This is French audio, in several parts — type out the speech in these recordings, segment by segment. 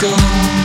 go.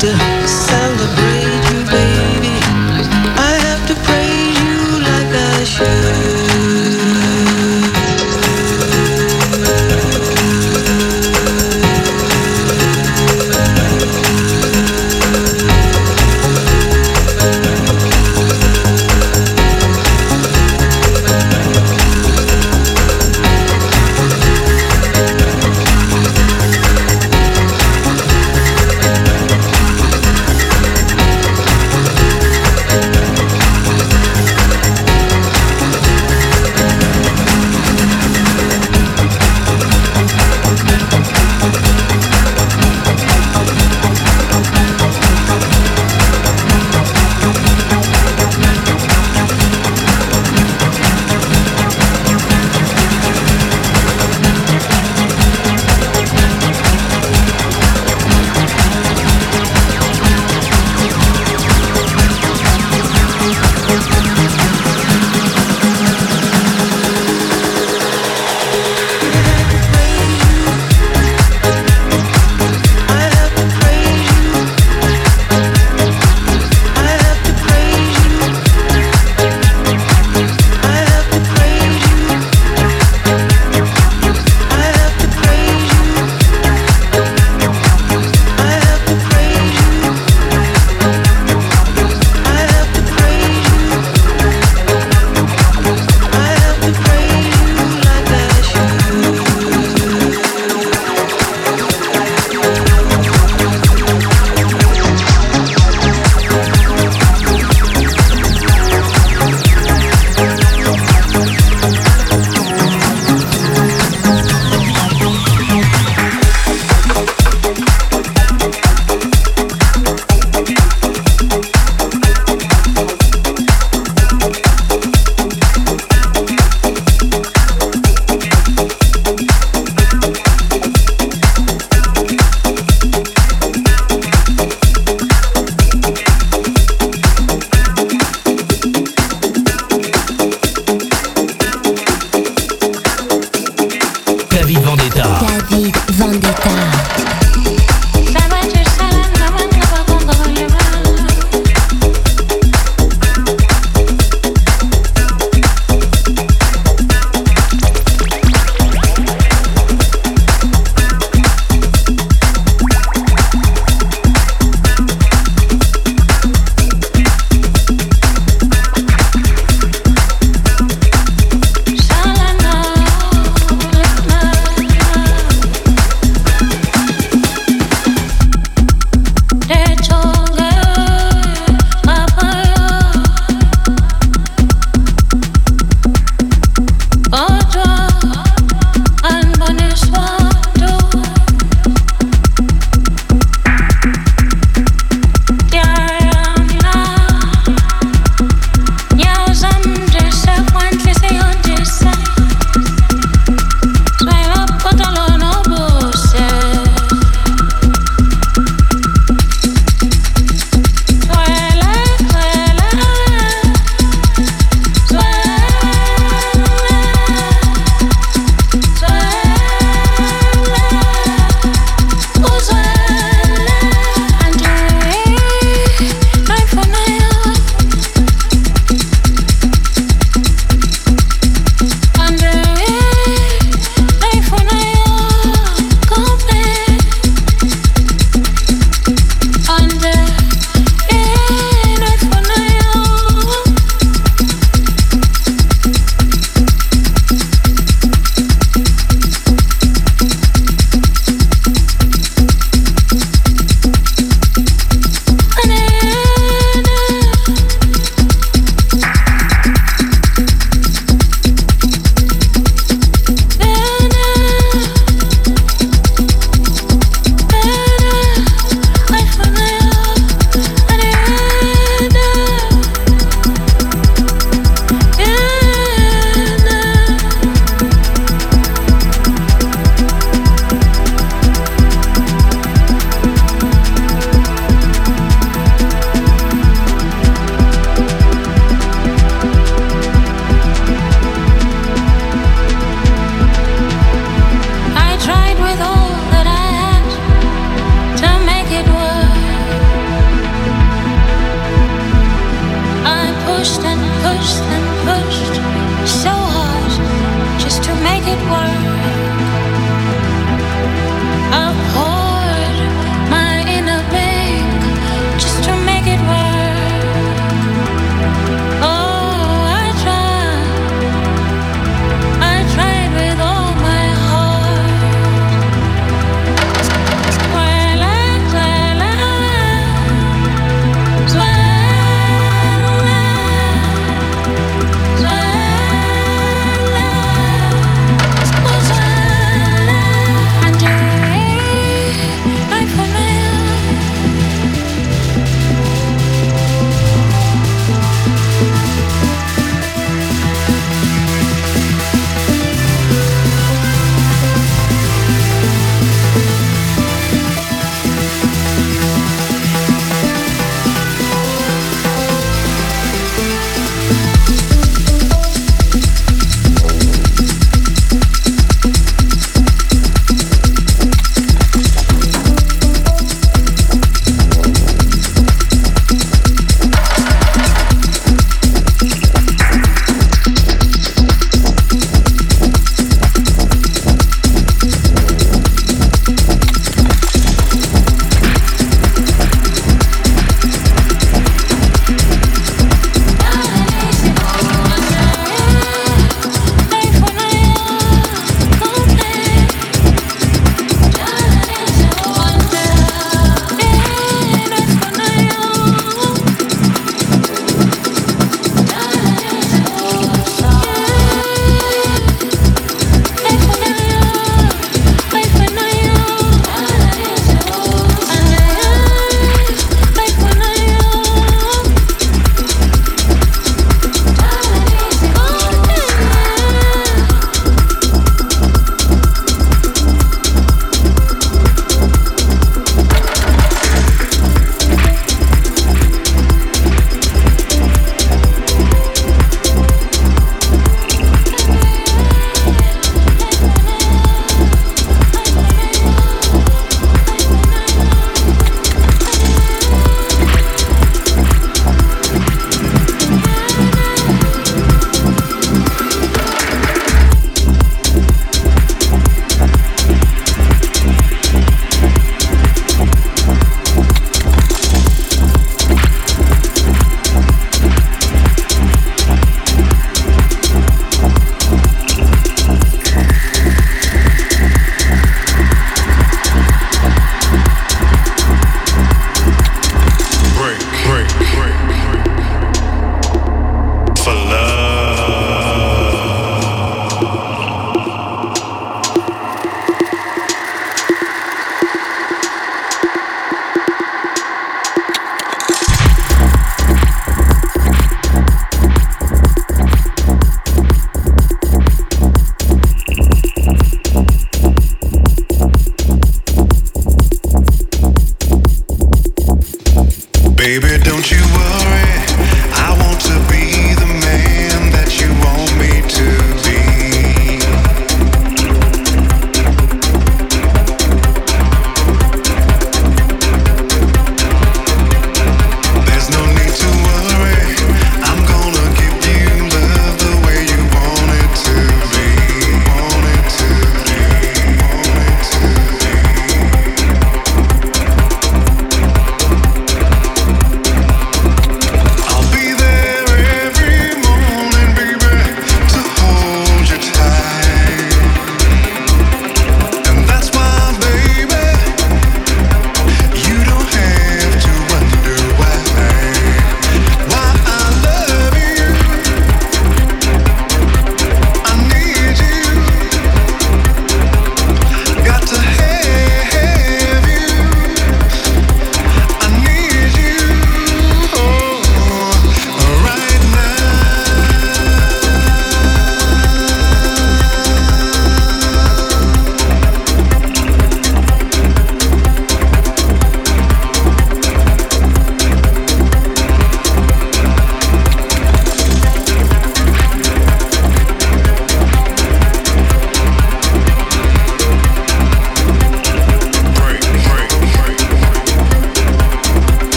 doctor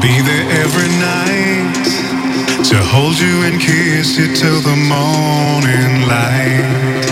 be there every night to hold you and kiss you till the morning light.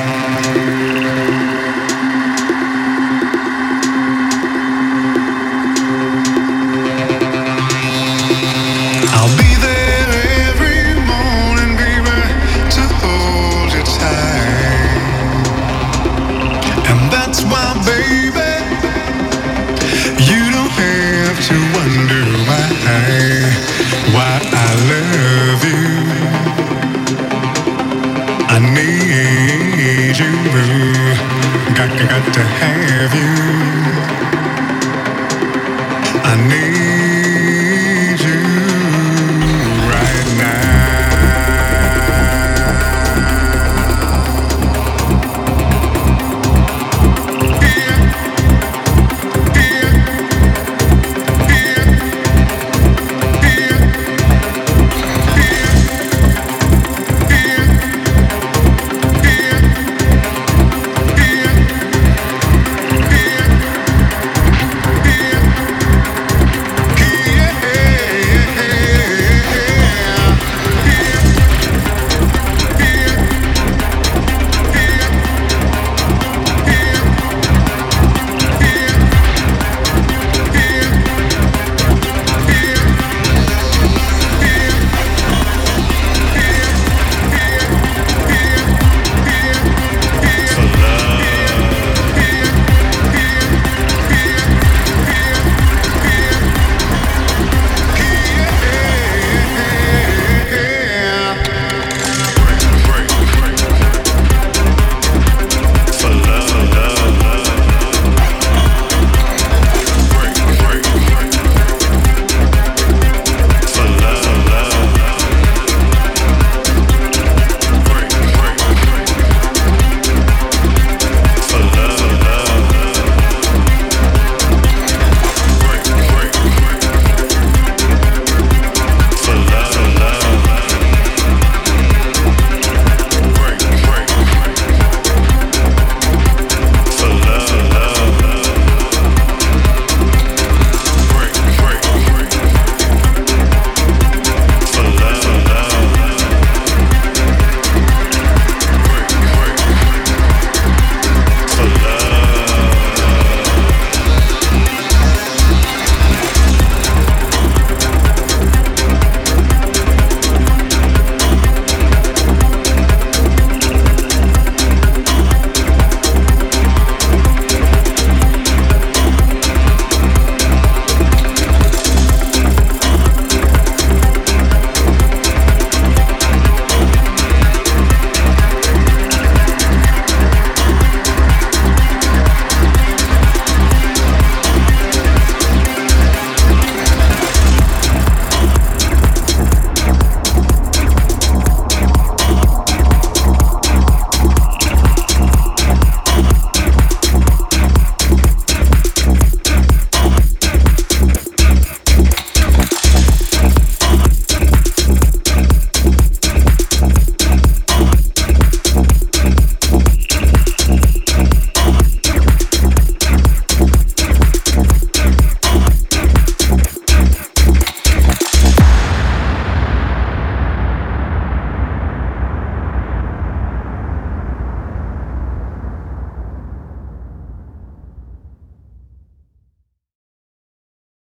got to have you.